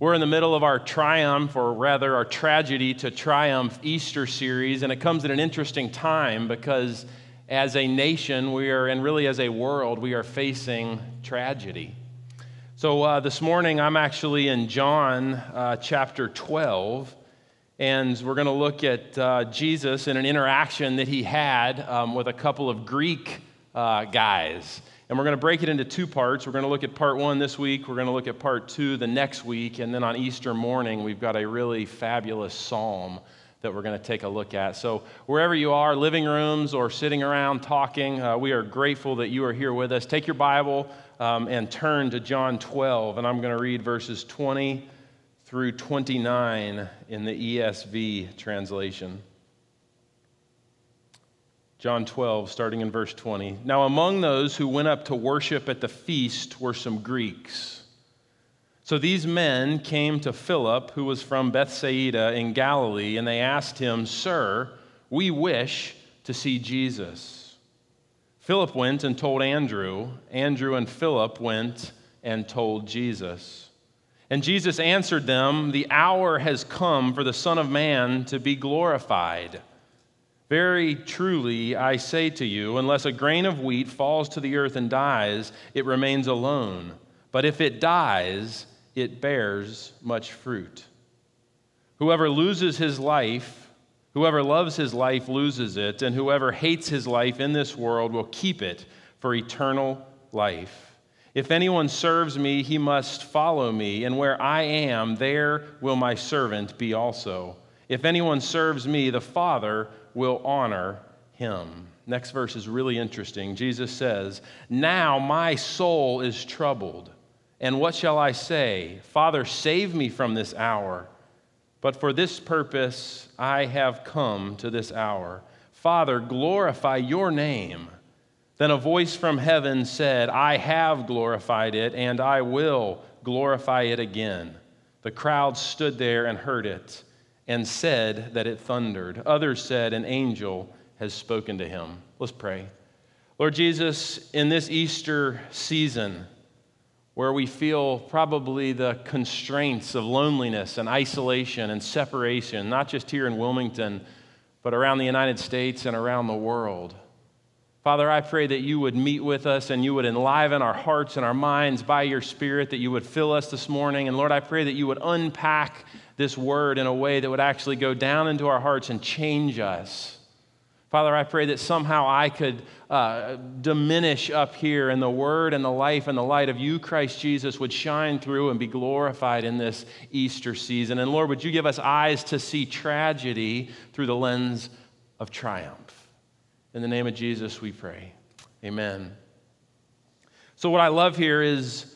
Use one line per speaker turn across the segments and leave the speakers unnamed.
We're in the middle of our triumph, or rather, our tragedy to triumph Easter series, and it comes at an interesting time because as a nation, we are, and really as a world, we are facing tragedy. So uh, this morning, I'm actually in John uh, chapter 12, and we're going to look at uh, Jesus and an interaction that he had um, with a couple of Greek uh, guys. And we're going to break it into two parts. We're going to look at part one this week, we're going to look at part two the next week, and then on Easter morning, we've got a really fabulous psalm that we're going to take a look at. So, wherever you are, living rooms or sitting around talking, uh, we are grateful that you are here with us. Take your Bible um, and turn to John 12, and I'm going to read verses 20 through 29 in the ESV translation. John 12, starting in verse 20. Now, among those who went up to worship at the feast were some Greeks. So these men came to Philip, who was from Bethsaida in Galilee, and they asked him, Sir, we wish to see Jesus. Philip went and told Andrew. Andrew and Philip went and told Jesus. And Jesus answered them, The hour has come for the Son of Man to be glorified. Very truly, I say to you, unless a grain of wheat falls to the earth and dies, it remains alone. But if it dies, it bears much fruit. Whoever loses his life, whoever loves his life loses it, and whoever hates his life in this world will keep it for eternal life. If anyone serves me, he must follow me, and where I am, there will my servant be also. If anyone serves me, the Father will honor him. Next verse is really interesting. Jesus says, Now my soul is troubled. And what shall I say? Father, save me from this hour. But for this purpose I have come to this hour. Father, glorify your name. Then a voice from heaven said, I have glorified it, and I will glorify it again. The crowd stood there and heard it, and said that it thundered. Others said, An angel has spoken to him. Let's pray. Lord Jesus, in this Easter season, where we feel probably the constraints of loneliness and isolation and separation, not just here in Wilmington, but around the United States and around the world. Father, I pray that you would meet with us and you would enliven our hearts and our minds by your Spirit, that you would fill us this morning. And Lord, I pray that you would unpack this word in a way that would actually go down into our hearts and change us. Father, I pray that somehow I could uh, diminish up here and the word and the life and the light of you, Christ Jesus, would shine through and be glorified in this Easter season. And Lord, would you give us eyes to see tragedy through the lens of triumph? In the name of Jesus, we pray. Amen. So, what I love here is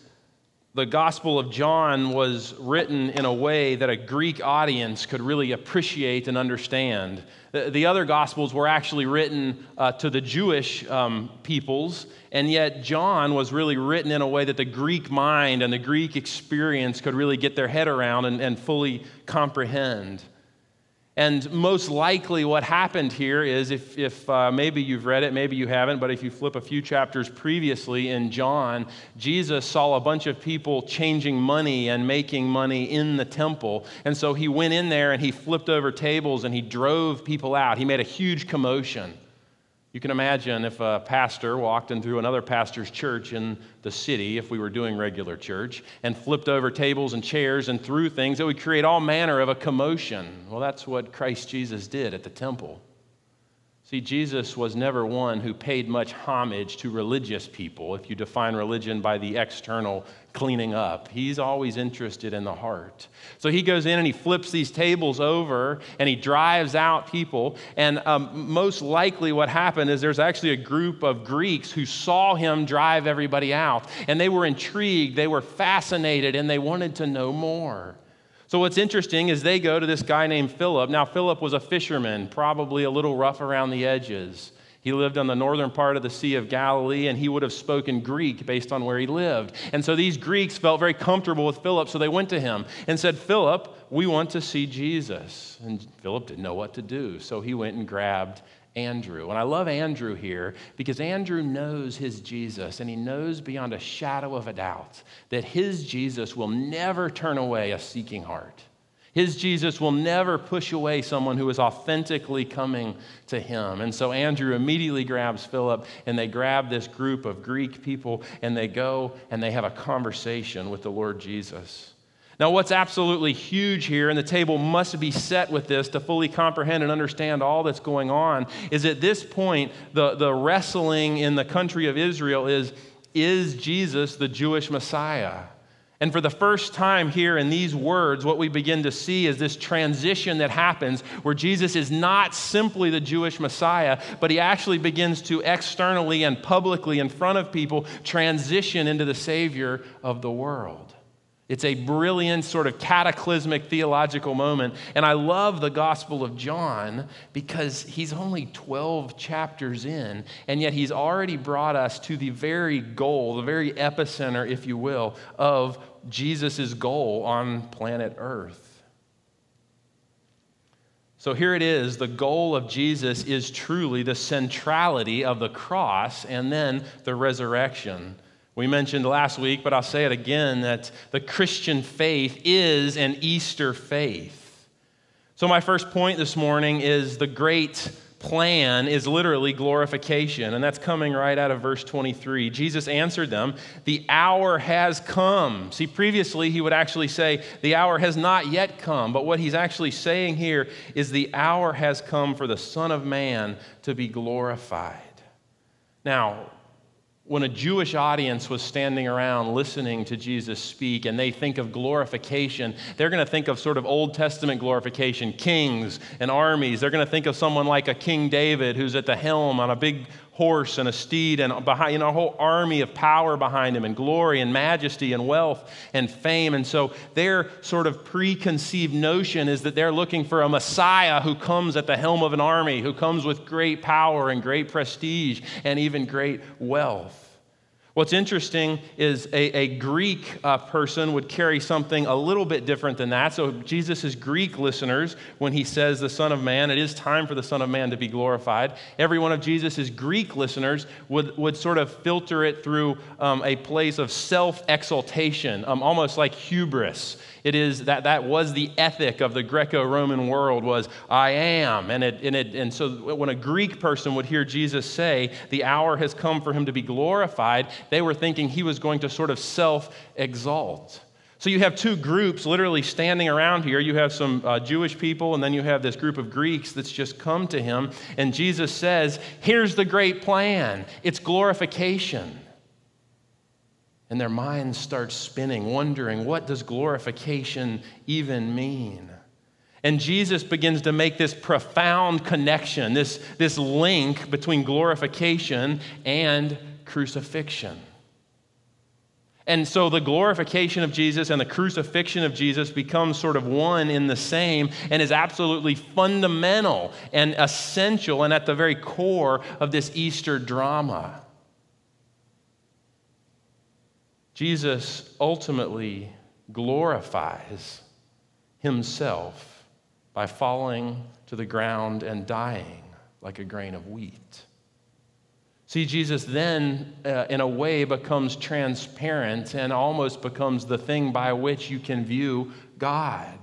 the Gospel of John was written in a way that a Greek audience could really appreciate and understand. The, the other Gospels were actually written uh, to the Jewish um, peoples, and yet John was really written in a way that the Greek mind and the Greek experience could really get their head around and, and fully comprehend. And most likely, what happened here is if, if uh, maybe you've read it, maybe you haven't, but if you flip a few chapters previously in John, Jesus saw a bunch of people changing money and making money in the temple. And so he went in there and he flipped over tables and he drove people out. He made a huge commotion. You can imagine if a pastor walked into another pastor's church in the city, if we were doing regular church, and flipped over tables and chairs and threw things, it would create all manner of a commotion. Well, that's what Christ Jesus did at the temple. See, Jesus was never one who paid much homage to religious people, if you define religion by the external cleaning up. He's always interested in the heart. So he goes in and he flips these tables over and he drives out people. And um, most likely, what happened is there's actually a group of Greeks who saw him drive everybody out. And they were intrigued, they were fascinated, and they wanted to know more. So, what's interesting is they go to this guy named Philip. Now, Philip was a fisherman, probably a little rough around the edges. He lived on the northern part of the Sea of Galilee, and he would have spoken Greek based on where he lived. And so these Greeks felt very comfortable with Philip, so they went to him and said, Philip, we want to see Jesus. And Philip didn't know what to do, so he went and grabbed Andrew. And I love Andrew here because Andrew knows his Jesus and he knows beyond a shadow of a doubt that his Jesus will never turn away a seeking heart. His Jesus will never push away someone who is authentically coming to him. And so Andrew immediately grabs Philip and they grab this group of Greek people and they go and they have a conversation with the Lord Jesus. Now, what's absolutely huge here, and the table must be set with this to fully comprehend and understand all that's going on, is at this point, the, the wrestling in the country of Israel is is Jesus the Jewish Messiah? And for the first time here in these words, what we begin to see is this transition that happens where Jesus is not simply the Jewish Messiah, but he actually begins to externally and publicly in front of people transition into the Savior of the world. It's a brilliant, sort of cataclysmic theological moment. And I love the Gospel of John because he's only 12 chapters in, and yet he's already brought us to the very goal, the very epicenter, if you will, of Jesus' goal on planet Earth. So here it is the goal of Jesus is truly the centrality of the cross and then the resurrection. We mentioned last week, but I'll say it again, that the Christian faith is an Easter faith. So, my first point this morning is the great plan is literally glorification, and that's coming right out of verse 23. Jesus answered them, The hour has come. See, previously he would actually say, The hour has not yet come, but what he's actually saying here is, The hour has come for the Son of Man to be glorified. Now, when a Jewish audience was standing around listening to Jesus speak and they think of glorification, they're going to think of sort of Old Testament glorification, kings and armies. They're going to think of someone like a King David who's at the helm on a big horse and a steed and behind, you know, a whole army of power behind him and glory and majesty and wealth and fame. And so their sort of preconceived notion is that they're looking for a Messiah who comes at the helm of an army, who comes with great power and great prestige and even great wealth. What's interesting is a, a Greek uh, person would carry something a little bit different than that. So, Jesus' Greek listeners, when he says the Son of Man, it is time for the Son of Man to be glorified. Every one of Jesus' Greek listeners would, would sort of filter it through um, a place of self exaltation, um, almost like hubris. It is that that was the ethic of the Greco-Roman world was I am. And, it, and, it, and so when a Greek person would hear Jesus say, the hour has come for him to be glorified, they were thinking he was going to sort of self-exalt. So you have two groups literally standing around here. You have some uh, Jewish people, and then you have this group of Greeks that's just come to him. And Jesus says, Here's the great plan it's glorification and their minds start spinning, wondering, what does glorification even mean? And Jesus begins to make this profound connection, this, this link between glorification and crucifixion. And so the glorification of Jesus and the crucifixion of Jesus becomes sort of one in the same and is absolutely fundamental and essential and at the very core of this Easter drama. Jesus ultimately glorifies himself by falling to the ground and dying like a grain of wheat. See, Jesus then, uh, in a way, becomes transparent and almost becomes the thing by which you can view God.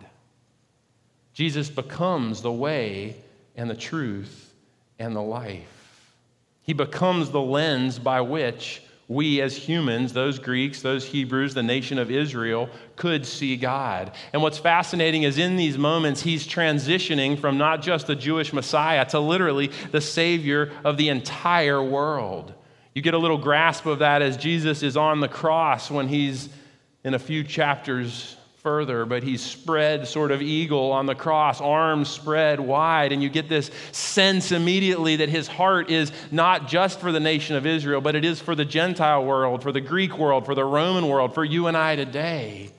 Jesus becomes the way and the truth and the life. He becomes the lens by which we as humans, those Greeks, those Hebrews, the nation of Israel, could see God. And what's fascinating is in these moments, he's transitioning from not just the Jewish Messiah to literally the Savior of the entire world. You get a little grasp of that as Jesus is on the cross when he's in a few chapters further, but he's spread sort of eagle on the cross, arms spread wide, and you get this sense immediately that his heart is not just for the nation of Israel, but it is for the Gentile world, for the Greek world, for the Roman world, for you and I today.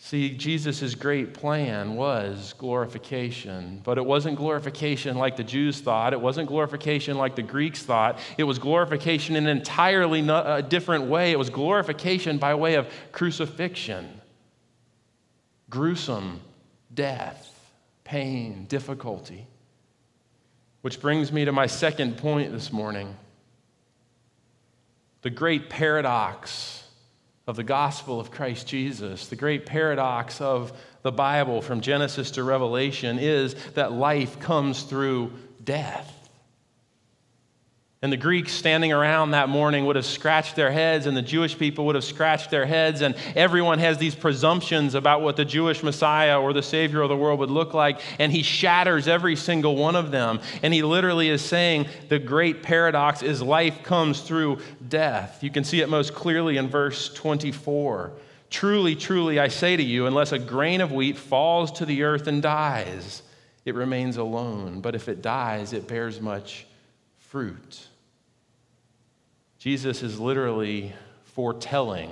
See, Jesus' great plan was glorification, but it wasn't glorification like the Jews thought. It wasn't glorification like the Greeks thought. It was glorification in an entirely different way. It was glorification by way of crucifixion gruesome death, pain, difficulty. Which brings me to my second point this morning the great paradox of the gospel of Christ Jesus, the great paradox of the Bible from Genesis to Revelation is that life comes through death. And the Greeks standing around that morning would have scratched their heads, and the Jewish people would have scratched their heads, and everyone has these presumptions about what the Jewish Messiah or the Savior of the world would look like, and he shatters every single one of them. And he literally is saying the great paradox is life comes through death. You can see it most clearly in verse 24. Truly, truly, I say to you, unless a grain of wheat falls to the earth and dies, it remains alone, but if it dies, it bears much fruit. Jesus is literally foretelling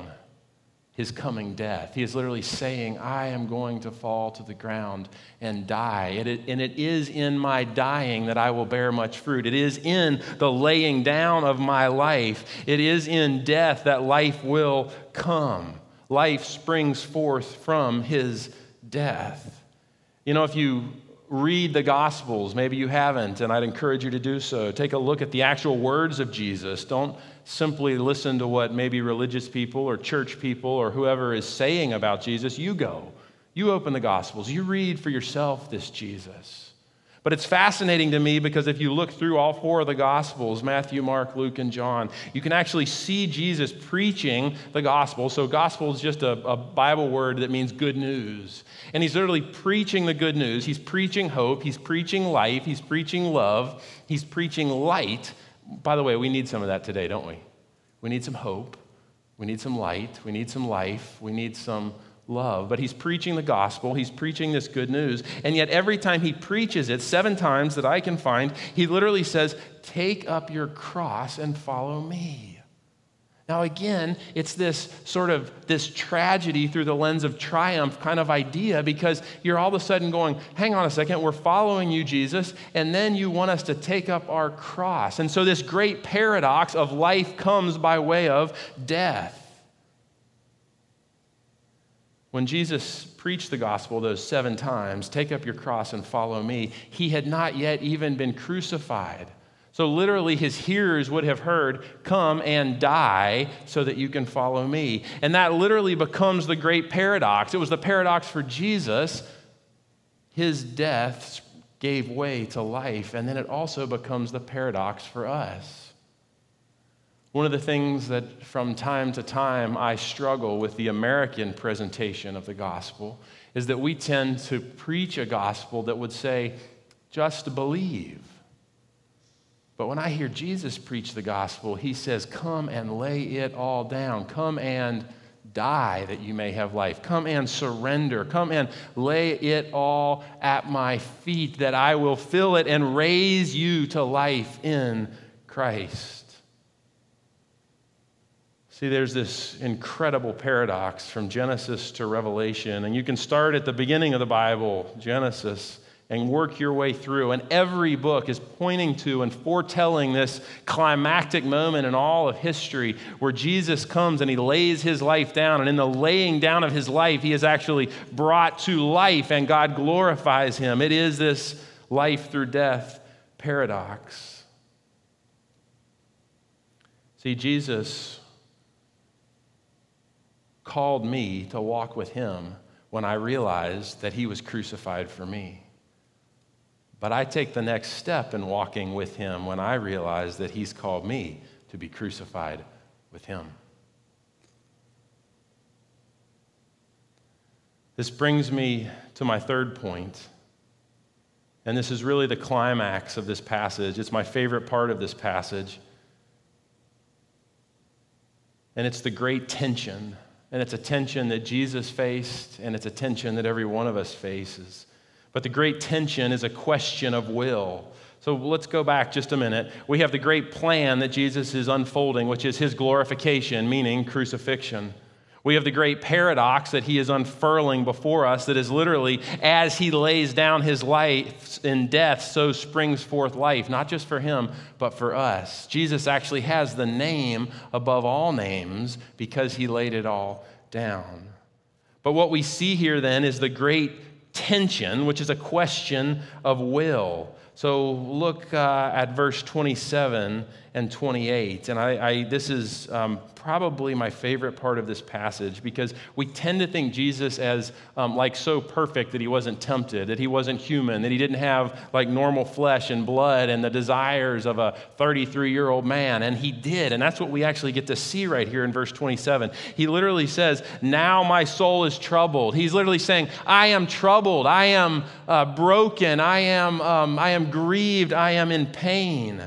his coming death. He is literally saying, I am going to fall to the ground and die. And it, and it is in my dying that I will bear much fruit. It is in the laying down of my life. It is in death that life will come. Life springs forth from his death. You know, if you read the Gospels. Maybe you haven't, and I'd encourage you to do so. Take a look at the actual words of Jesus. Don't simply listen to what maybe religious people or church people or whoever is saying about Jesus. You go. You open the Gospels. You read for yourself this Jesus. But it's fascinating to me because if you look through all four of the Gospels Matthew, Mark, Luke, and John you can actually see Jesus preaching the gospel. So, gospel is just a, a, Bible word that means good news. And he's literally preaching the good news. He's preaching hope, he's preaching life, he's preaching love, he's preaching light. By the way, we need some of that today, don't we? We need some hope, we need some light, we need some life, we need some love. But he's preaching the gospel, he's preaching this good news. And yet, every time he preaches it, seven times that I can find, he literally says, Take up your cross and follow me. Now, again, it's this sort of this tragedy through the lens of triumph kind of idea because you're all of a sudden going, hang on a second, we're following you, Jesus, and then you want us to take up our cross. And so, this great paradox of life comes by way of death. When Jesus preached the gospel those seven times, take up your cross and follow me, he had not yet even been crucified. So, literally, his hearers would have heard, Come and die so that you can follow me. And that literally becomes the great paradox. It was the paradox for Jesus. His death gave way to life, and then it also becomes the paradox for us. One of the things that from time to time I struggle with the American presentation of the gospel is that we tend to preach a gospel that would say, just believe. But when I hear Jesus preach the gospel, he says, Come and lay it all down. Come and die that you may have life. Come and surrender. Come and lay it all at my feet that I will fill it and raise you to life in Christ. See, there's this incredible paradox from Genesis to Revelation, and you can start at the beginning of the Bible, Genesis, and work your way through. And every book is pointing to and foretelling this climactic moment in all of history where Jesus comes and he lays his life down. And in the laying down of his life, he is actually brought to life, and God glorifies him. It is this life through death paradox. See, Jesus called me to walk with him when I realized that he was crucified for me. But I take the next step in walking with him when I realize that he's called me to be crucified with him. This brings me to my third point, and this is really the climax of this passage. It's my favorite part of this passage. And it's the great tension and it's a tension that Jesus faced, and it's a tension that every one of us faces. But the great tension is a question of will. So let's go back just a minute. We have the great plan that Jesus is unfolding, which is his glorification, meaning crucifixion. We have the great paradox that he is unfurling before us, that is literally as he lays down his life in death, so springs forth life, not just for him, but for us. Jesus actually has the name above all names because he laid it all down. But what we see here then is the great tension, which is a question of will. So look uh, at verse 27 and 28. And I, I this is um, probably my favorite part of this passage because we tend to think Jesus as um, like so perfect that he wasn't tempted, that he wasn't human, that he didn't have like normal flesh and blood and the desires of a 33 year old man. And he did. And that's what we actually get to see right here in verse 27. He literally says, Now my soul is troubled. He's literally saying, I am troubled. I am uh, broken. I am, um, I am grieved. I am in pain.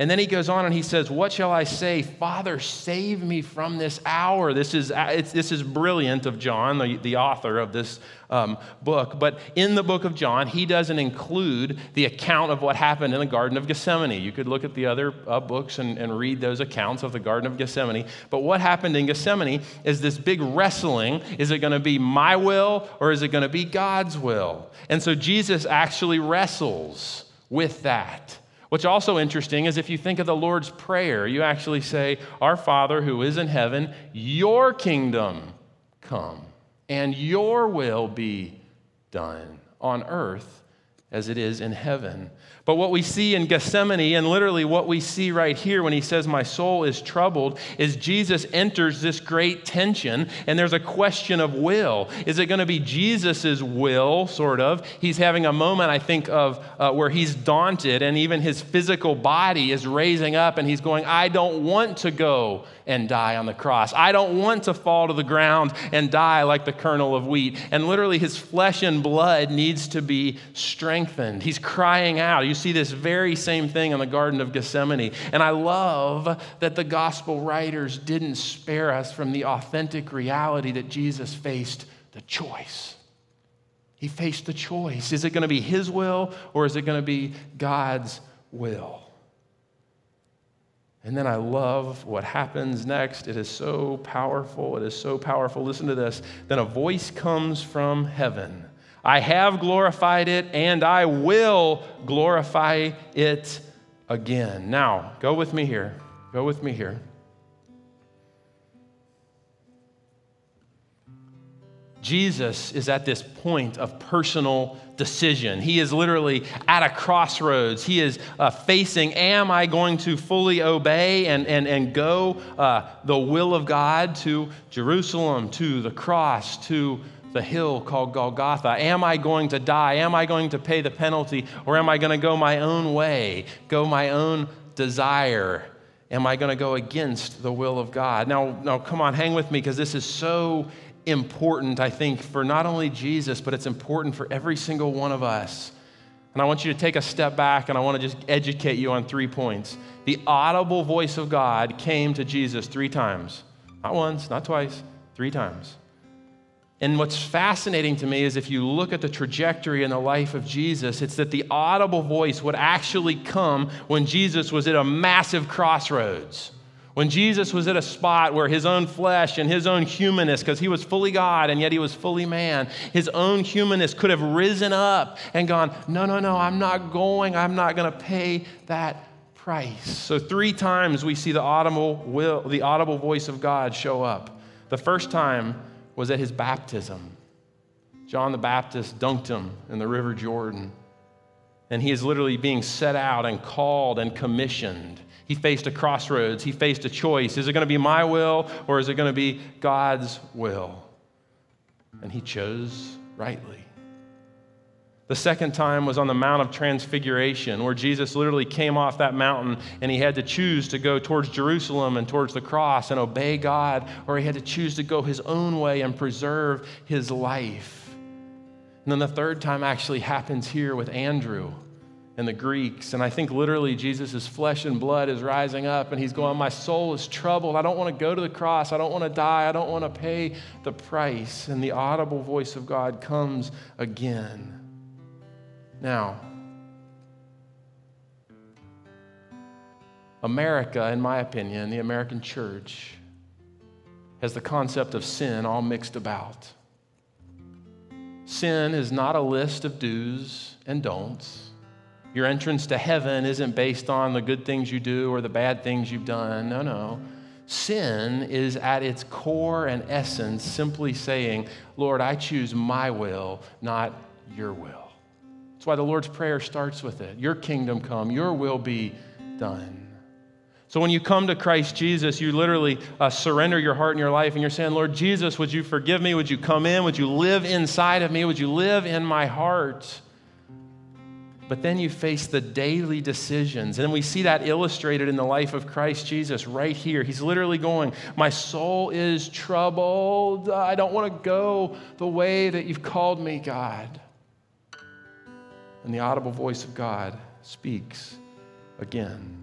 And then he goes on and he says, What shall I say? Father, save me from this hour. This is, this is brilliant of John, the, the author of this um, book. But in the book of John, he doesn't include the account of what happened in the Garden of Gethsemane. You could look at the other uh, books and, and read those accounts of the Garden of Gethsemane. But what happened in Gethsemane is this big wrestling is it going to be my will or is it going to be God's will? And so Jesus actually wrestles with that. What's also interesting is if you think of the Lord's Prayer, you actually say, Our Father who is in heaven, your kingdom come, and your will be done on earth as it is in heaven. But what we see in Gethsemane, and literally what we see right here when he says, My soul is troubled, is Jesus enters this great tension, and there's a question of will. Is it going to be Jesus' will, sort of? He's having a moment, I think, of uh, where he's daunted, and even his physical body is raising up, and he's going, I don't want to go and die on the cross. I don't want to fall to the ground and die like the kernel of wheat. And literally, his flesh and blood needs to be strengthened. He's crying out. See this very same thing in the Garden of Gethsemane. And I love that the gospel writers didn't spare us from the authentic reality that Jesus faced the choice. He faced the choice. Is it going to be his will or is it going to be God's will? And then I love what happens next. It is so powerful. It is so powerful. Listen to this. Then a voice comes from heaven. I have glorified it and I will glorify it again. Now, go with me here. Go with me here. Jesus is at this point of personal decision. He is literally at a crossroads. He is uh, facing Am I going to fully obey and, and, and go uh, the will of God to Jerusalem, to the cross, to the hill called Golgotha? Am I going to die? Am I going to pay the penalty? Or am I going to go my own way, go my own desire? Am I going to go against the will of God? Now, now come on, hang with me because this is so important, I think, for not only Jesus, but it's important for every single one of us. And I want you to take a step back and I want to just educate you on three points. The audible voice of God came to Jesus three times. Not once, not twice, three times. And what's fascinating to me is if you look at the trajectory in the life of Jesus, it's that the audible voice would actually come when Jesus was at a massive crossroads. When Jesus was at a spot where his own flesh and his own humanness, because he was fully God and yet he was fully man, his own humanness could have risen up and gone, No, no, no, I'm not going. I'm not going to pay that price. So, three times we see the audible, will, the audible voice of God show up. The first time was at his baptism. John the Baptist dunked him in the River Jordan. And he is literally being set out and called and commissioned he faced a crossroads. He faced a choice. Is it going to be my will or is it going to be God's will? And he chose rightly. The second time was on the Mount of Transfiguration, where Jesus literally came off that mountain and he had to choose to go towards Jerusalem and towards the cross and obey God, or he had to choose to go his own way and preserve his life. And then the third time actually happens here with Andrew and the Greeks. And I think literally Jesus' flesh and blood is rising up and he's going, My soul is troubled. I don't want to go to the cross. I don't want to die. I don't want to pay the price. And the audible voice of God comes again. Now, America, in my opinion, the American church, has the concept of sin all mixed about. Sin is not a list of do's and don'ts. Your entrance to heaven isn't based on the good things you do or the bad things you've done. No, no. Sin is at its core and essence simply saying, Lord, I choose my will, not your will. That's why the Lord's Prayer starts with it Your kingdom come, your will be done. So when you come to Christ Jesus, you literally uh, surrender your heart and your life, and you're saying, Lord Jesus, would you forgive me? Would you come in? Would you live inside of me? Would you live in my heart? But then you face the daily decisions. And we see that illustrated in the life of Christ Jesus right here. He's literally going, My soul is troubled. I don't want to go the way that you've called me, God. And the audible voice of God speaks again.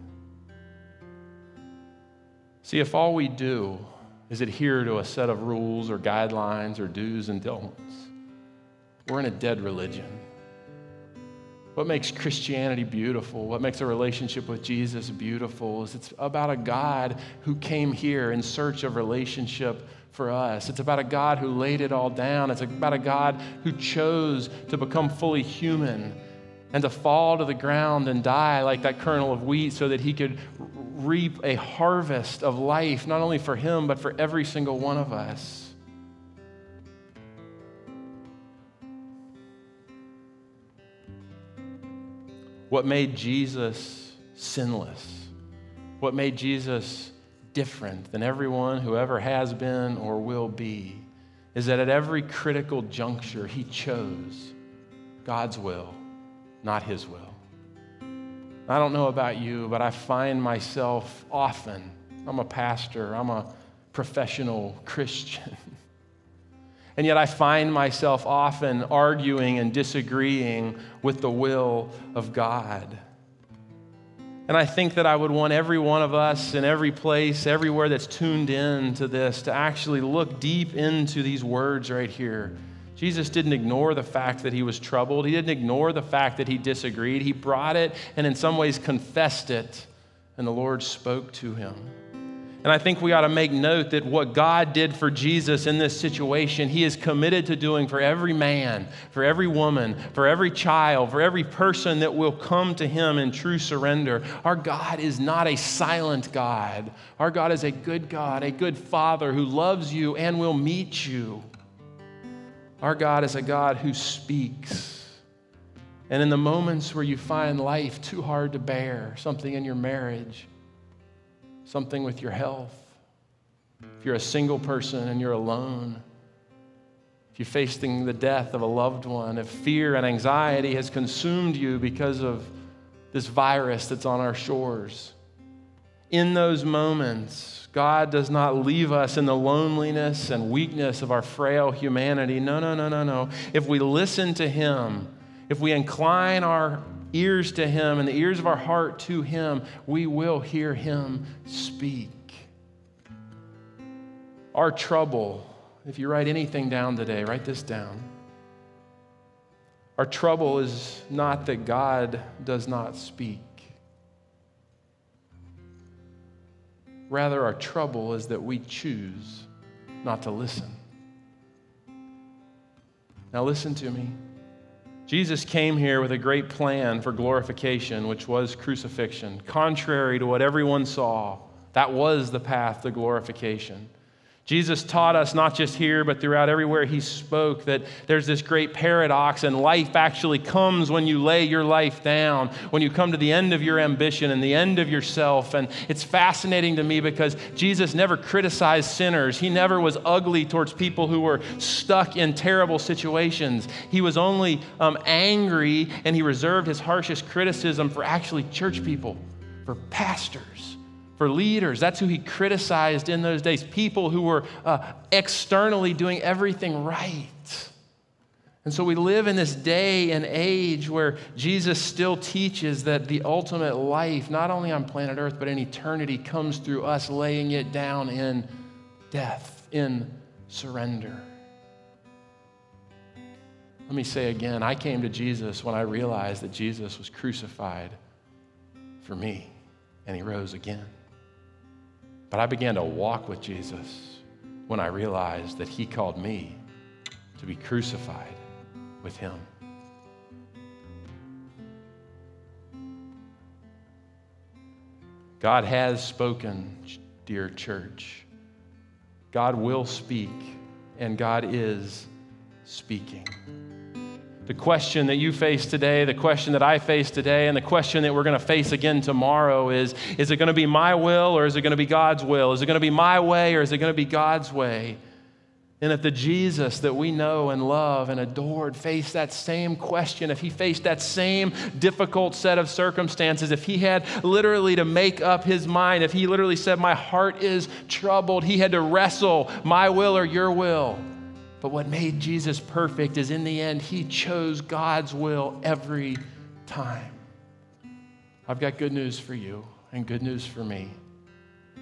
See, if all we do is adhere to a set of rules or guidelines or do's and don'ts, we're in a dead religion. What makes Christianity beautiful, what makes a relationship with Jesus beautiful, is it's about a God who came here in search of relationship for us. It's about a God who laid it all down. It's about a God who chose to become fully human and to fall to the ground and die like that kernel of wheat so that he could reap a harvest of life, not only for him, but for every single one of us. What made Jesus sinless? What made Jesus different than everyone who ever has been or will be is that at every critical juncture, he chose God's will not His will. I don't know about you, but I find myself often, I'm a pastor, I'm a professional Christian. And yet I find myself often arguing and disagreeing with the will of God. And I think that I would want every one of us in every place, everywhere that's tuned in to this, to actually look deep into these words right here Jesus didn't ignore the fact that he was troubled. He didn't ignore the fact that he disagreed. He brought it and, in some ways, confessed it, and the Lord spoke to him. And I think we ought to make note that what God did for Jesus in this situation, He is committed to doing for every man, for every woman, for every child, for every person that will come to Him in true surrender. Our God is not a silent God. Our God is a good God, a good Father who loves you and will meet you. Our God is a God who speaks. And in the moments where you find life too hard to bear, something in your marriage, something with your health, if you're a single person and you're alone, if you're facing the death of a loved one, if fear and anxiety has consumed you because of this virus that's on our shores, in those moments, God does not leave us in the loneliness and weakness of our frail humanity. No, no, no, no, no. If we listen to Him, if we incline our ears to Him and the ears of our heart to Him, we will hear Him speak. Our trouble, if you write anything down today, write this down. Our trouble is not that God does not speak. Rather, our trouble is that we choose not to listen. Now, listen to me. Jesus came here with a great plan for glorification, which was crucifixion. Contrary to what everyone saw, that was the path to glorification. Jesus taught us, not just here, but throughout everywhere he spoke, that there's this great paradox, and life actually comes when you lay your life down, when you come to the end of your ambition and the end of yourself. And it's fascinating to me because Jesus never criticized sinners. He never was ugly towards people who were stuck in terrible situations. He was only um, angry, and he reserved his harshest criticism for actually church people, for pastors for leaders. That's who he criticized in those days people who were uh, externally doing everything right. And so we live in this day and age where Jesus still teaches that the ultimate life, not only on planet Earth, but in eternity, comes through us laying it down in death, in surrender. Let me say again I came to Jesus when I realized that Jesus was crucified for me, and he rose again. But I began to walk with Jesus when I realized that he called me to be crucified with him. God has spoken, dear church. God will speak, and God is speaking. The question that you face today, the question that I face today, and the question that we're going to face again tomorrow is Is it going to be my will or is it going to be God's will? Is it going to be my way or is it going to be God's way? And if the Jesus that we know and love and adored faced that same question, if he faced that same difficult set of circumstances, if he had literally to make up his mind, if he literally said, My heart is troubled, he had to wrestle my will or your will. But what made Jesus perfect is in the end, he chose God's will every time. I've got good news for you and good news for me.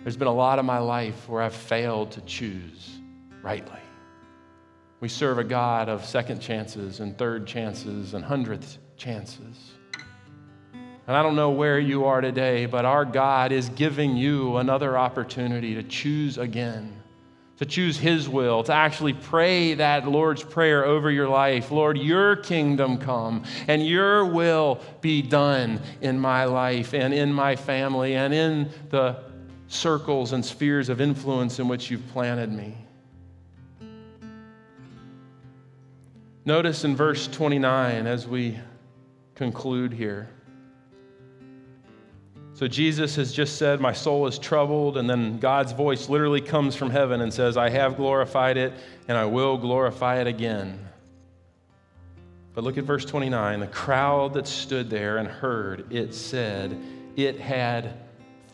There's been a lot of my life where I've failed to choose rightly. We serve a God of second chances and third chances and hundredth chances. And I don't know where you are today, but our God is giving you another opportunity to choose again to choose His will, to actually pray that Lord's Prayer over your life. Lord, your kingdom come and your will be done in my life and in my family and in the circles and spheres of influence in which you've planted me. Notice in verse 29 as we conclude here. So Jesus has just said, My soul is troubled, and then God's voice literally comes from heaven and says, I have glorified it, and I will glorify it again. But look at verse 29. The crowd that stood there and heard it said, It had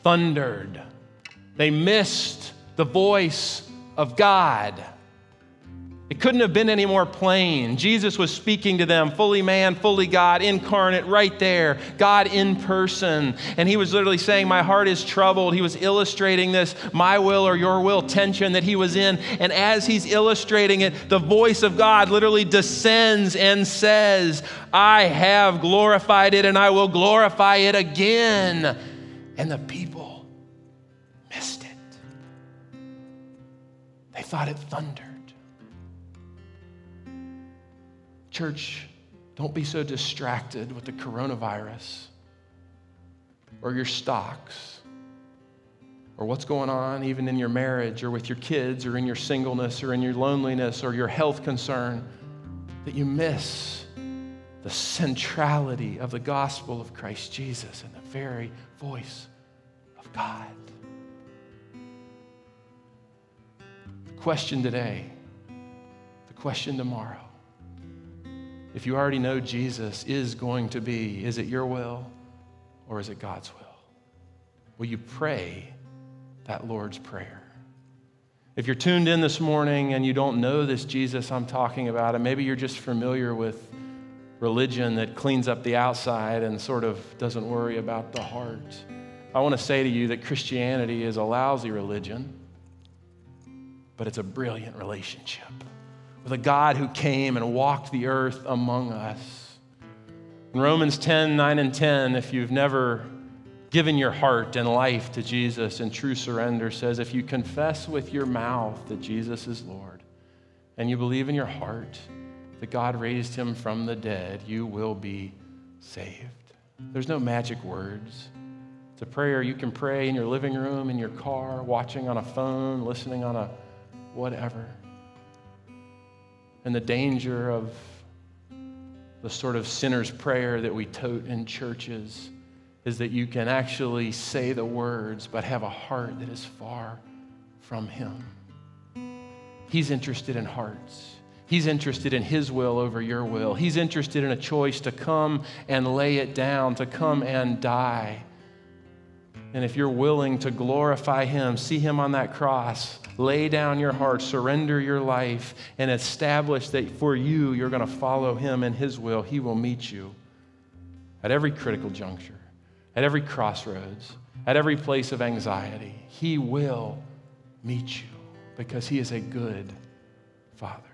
thundered. They missed the voice of God. It couldn't have been any more plain. Jesus was speaking to them, fully man, fully God, incarnate, right there, God in person. And he was literally saying, My heart is troubled. He was illustrating this, my will or your will tension that he was in. And as he's illustrating it, the voice of God literally descends and says, I have glorified it and I will glorify it again. And the people missed it. They thought it thundered. Church, don't be so distracted with the coronavirus or your stocks or what's going on even in your marriage or with your kids or in your singleness or in your loneliness or your health concern that you miss the centrality of the gospel of Christ Jesus and the very voice of God. The question today, the question tomorrow if you already know Jesus, is going to be is it your will or is it God's will? Will you pray that Lord's Prayer? If you're tuned in this morning and you don't know this Jesus I'm talking about, and maybe you're just familiar with religion that cleans up the outside and sort of doesn't worry about the heart, I want to say to you that Christianity is a lousy religion, but it's a brilliant relationship with a God who came and walked the earth among us. In Romans 10 9 and 10, if you've never given your heart and life to Jesus in true surrender, says, If you confess with your mouth that Jesus is Lord and you believe in your heart that God raised him from the dead, you will be saved. There's no magic words. It's a prayer you can pray in your living room, in your car, watching on a phone, listening on a whatever and the danger of the sort of sinner's prayer that we tote in churches is that you can actually say the words but have a heart that is far from Him. He's interested in hearts. He's interested in His will over your will. He's interested in a choice to come and lay it down, to come and die. And if you're willing to glorify Him, see Him on that cross, lay down your heart, surrender your life, and establish that for you, you're going to follow Him and His will, He will meet you at every critical juncture, at every crossroads, at every place of anxiety. He will meet you because He is a good Father.